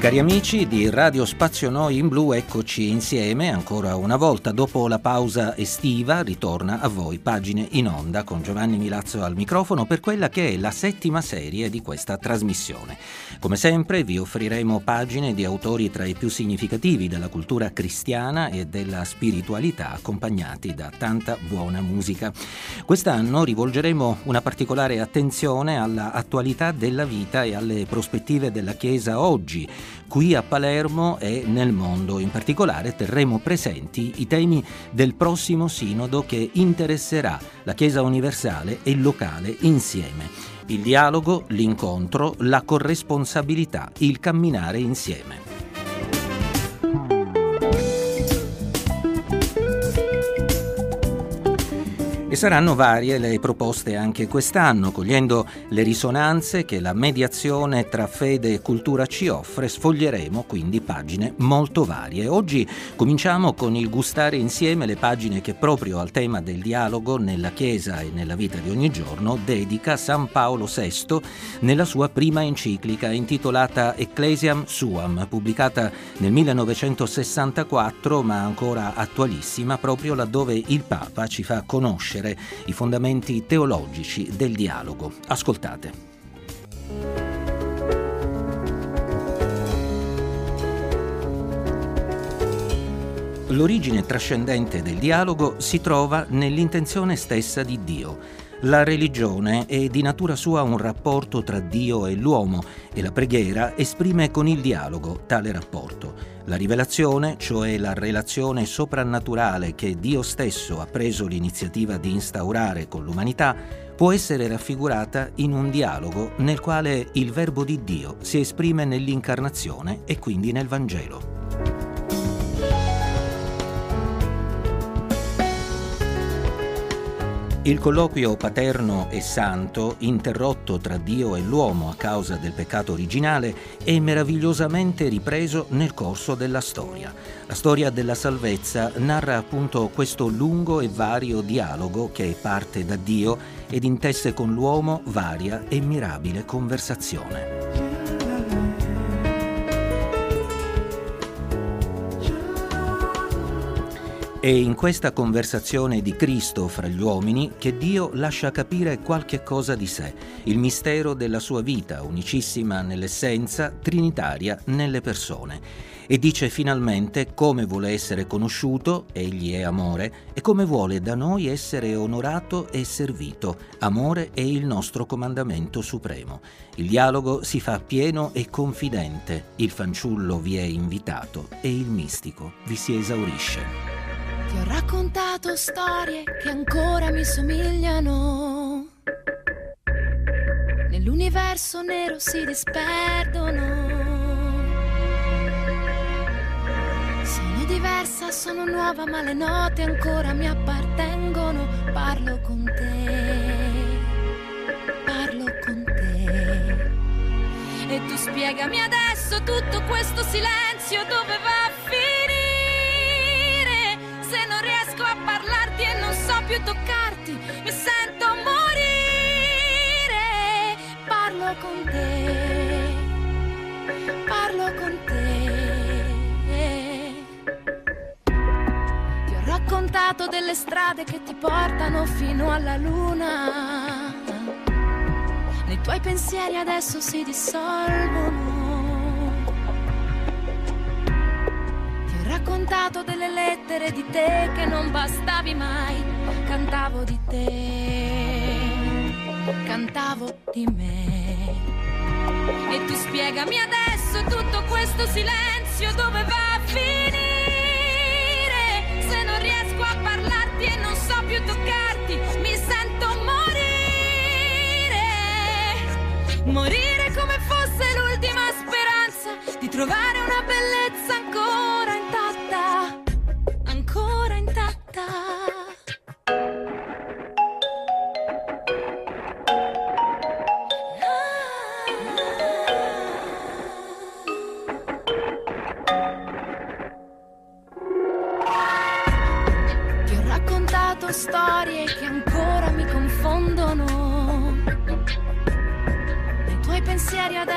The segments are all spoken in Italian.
Cari amici di Radio Spazio Noi in Blu, eccoci insieme ancora una volta. Dopo la pausa estiva ritorna a voi Pagine in Onda con Giovanni Milazzo al microfono per quella che è la settima serie di questa trasmissione. Come sempre vi offriremo pagine di autori tra i più significativi della cultura cristiana e della spiritualità accompagnati da tanta buona musica. Quest'anno rivolgeremo una particolare attenzione alla attualità della vita e alle prospettive della Chiesa oggi qui a Palermo e nel mondo. In particolare terremo presenti i temi del prossimo sinodo che interesserà la Chiesa universale e il locale insieme. Il dialogo, l'incontro, la corresponsabilità, il camminare insieme. E saranno varie le proposte anche quest'anno, cogliendo le risonanze che la mediazione tra fede e cultura ci offre, sfoglieremo quindi pagine molto varie. Oggi cominciamo con il gustare insieme le pagine che proprio al tema del dialogo nella Chiesa e nella vita di ogni giorno dedica San Paolo VI nella sua prima enciclica intitolata Ecclesiam Suam, pubblicata nel 1964 ma ancora attualissima proprio laddove il Papa ci fa conoscere conoscere i fondamenti teologici del dialogo. Ascoltate. L'origine trascendente del dialogo si trova nell'intenzione stessa di Dio. La religione è di natura sua un rapporto tra Dio e l'uomo e la preghiera esprime con il dialogo tale rapporto. La rivelazione, cioè la relazione soprannaturale che Dio stesso ha preso l'iniziativa di instaurare con l'umanità, può essere raffigurata in un dialogo nel quale il Verbo di Dio si esprime nell'incarnazione e quindi nel Vangelo. Il colloquio paterno e santo, interrotto tra Dio e l'uomo a causa del peccato originale, è meravigliosamente ripreso nel corso della storia. La storia della salvezza narra appunto questo lungo e vario dialogo che parte da Dio ed intesse con l'uomo varia e mirabile conversazione. È in questa conversazione di Cristo fra gli uomini che Dio lascia capire qualche cosa di sé, il mistero della sua vita, unicissima nell'essenza, trinitaria nelle persone. E dice finalmente come vuole essere conosciuto, egli è amore, e come vuole da noi essere onorato e servito. Amore è il nostro comandamento supremo. Il dialogo si fa pieno e confidente, il fanciullo vi è invitato e il mistico vi si esaurisce. Ti ho raccontato storie che ancora mi somigliano. Nell'universo nero si disperdono. Sono diversa, sono nuova, ma le note ancora mi appartengono. Parlo con te, parlo con te. E tu spiegami adesso tutto questo silenzio dove va a finire più toccarti, mi sento morire. Parlo con te, parlo con te. Ti ho raccontato delle strade che ti portano fino alla luna. Nei tuoi pensieri adesso si dissolvono. raccontato delle lettere di te che non bastavi mai. Cantavo di te, cantavo di me. E tu spiegami adesso tutto questo silenzio dove va a finire. Se non riesco a parlarti e non so più toccarti, mi sento morire. Morire come fosse l'ultima speranza di trovare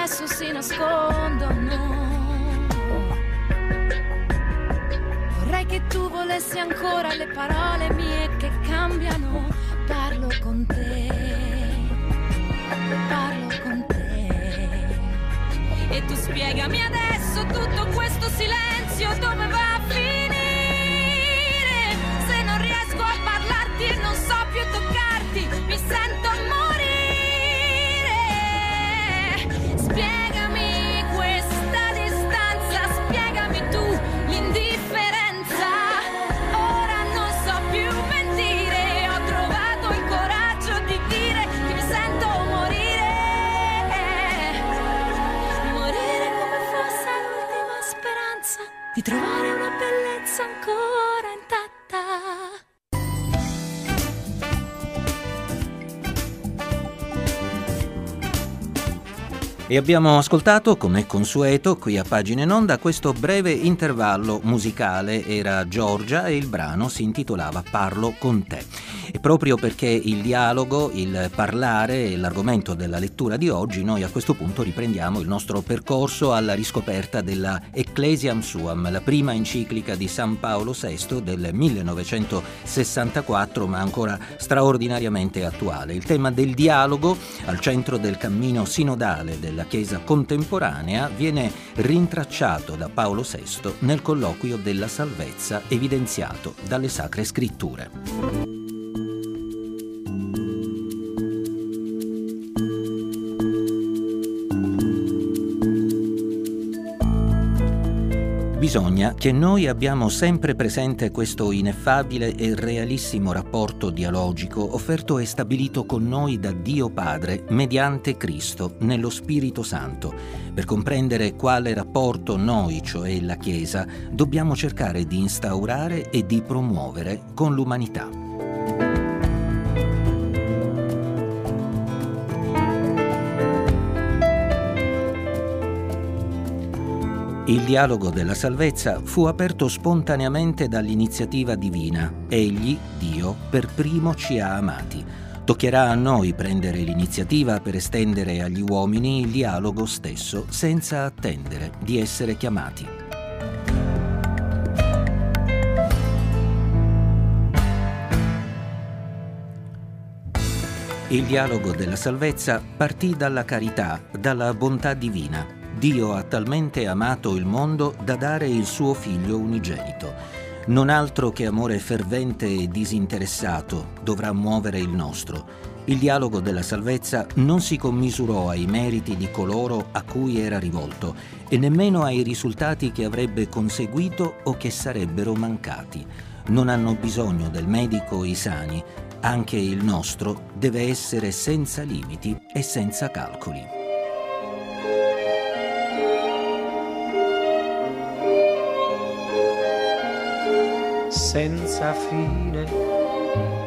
adesso si nascondono. Vorrei che tu volessi ancora le parole mie che cambiano. Parlo con te. Parlo con te. E tu spiegami adesso tutto questo silenzio di trovare una bellezza ancora intatta. E abbiamo ascoltato, come consueto, qui a Pagine in Onda, questo breve intervallo musicale. Era Giorgia e il brano si intitolava Parlo con te. E proprio perché il dialogo, il parlare l'argomento della lettura di oggi, noi a questo punto riprendiamo il nostro percorso alla riscoperta della Ecclesiam Suam, la prima enciclica di San Paolo VI del 1964, ma ancora straordinariamente attuale. Il tema del dialogo, al centro del cammino sinodale della Chiesa contemporanea, viene rintracciato da Paolo VI nel colloquio della salvezza evidenziato dalle Sacre Scritture. Bisogna che noi abbiamo sempre presente questo ineffabile e realissimo rapporto dialogico offerto e stabilito con noi da Dio Padre mediante Cristo nello Spirito Santo. Per comprendere quale rapporto noi, cioè la Chiesa, dobbiamo cercare di instaurare e di promuovere con l'umanità. Il dialogo della salvezza fu aperto spontaneamente dall'iniziativa divina. Egli, Dio, per primo ci ha amati. Toccherà a noi prendere l'iniziativa per estendere agli uomini il dialogo stesso, senza attendere di essere chiamati. Il dialogo della salvezza partì dalla carità, dalla bontà divina. Dio ha talmente amato il mondo da dare il suo figlio unigenito. Non altro che amore fervente e disinteressato dovrà muovere il nostro. Il dialogo della salvezza non si commisurò ai meriti di coloro a cui era rivolto e nemmeno ai risultati che avrebbe conseguito o che sarebbero mancati. Non hanno bisogno del medico i sani, anche il nostro deve essere senza limiti e senza calcoli. Senza fine,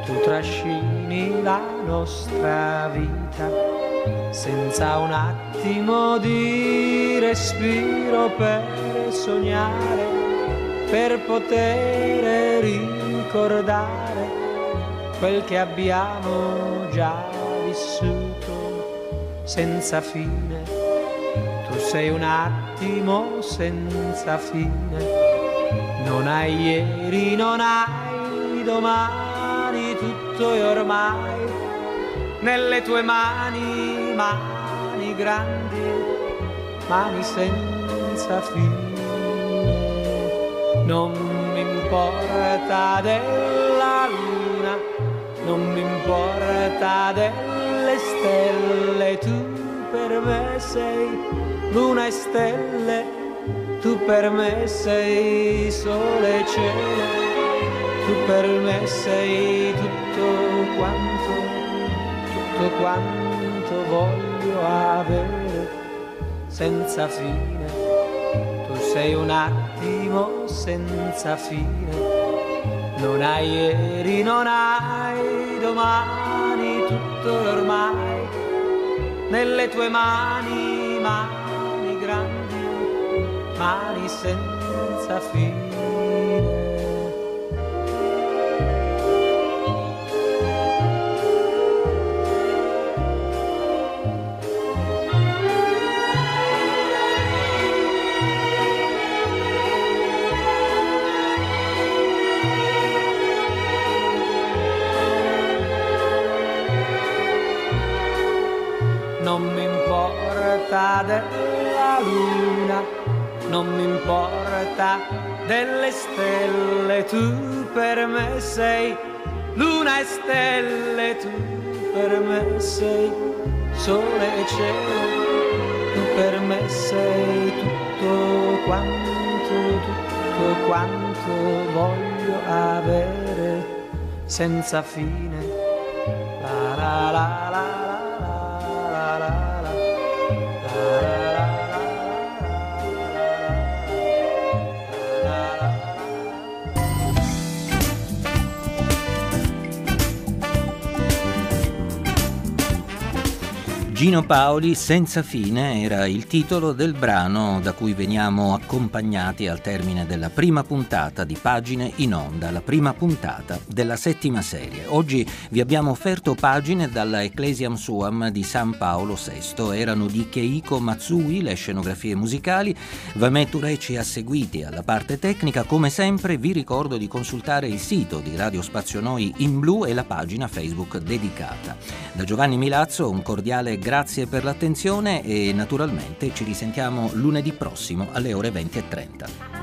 tu trascini la nostra vita, senza un attimo di respiro per sognare, per poter ricordare quel che abbiamo già vissuto senza fine. Tu sei un attimo senza fine non hai ieri, non hai domani, tutto è ormai nelle tue mani, mani grandi, mani senza fine. Non mi importa della luna, non mi importa delle stelle, tu per me sei luna e stelle tu per me sei sole e cielo, tu per me sei tutto quanto, tutto quanto voglio avere senza fine. Tu sei un attimo senza fine, non hai ieri, non hai domani, tutto ormai nelle tue mani, mani mari senza fine. non mi importa della luna non mi importa delle stelle, tu per me sei luna e stelle, tu per me sei sole e cielo, tu per me sei tutto quanto, tutto quanto voglio avere senza fine. La la la la. Gino Paoli senza fine era il titolo del brano da cui veniamo accompagnati al termine della prima puntata di Pagine in Onda, la prima puntata della settima serie. Oggi vi abbiamo offerto pagine dalla Ecclesiam Suam di San Paolo VI. Erano di Keiko Matsui le scenografie musicali, Vamettu Reci ha seguiti alla parte tecnica. Come sempre vi ricordo di consultare il sito di Radio Spazio Noi in blu e la pagina Facebook dedicata. Da Giovanni Milazzo un cordiale grazie per l'attenzione e naturalmente ci risentiamo lunedì prossimo alle ore 20.30.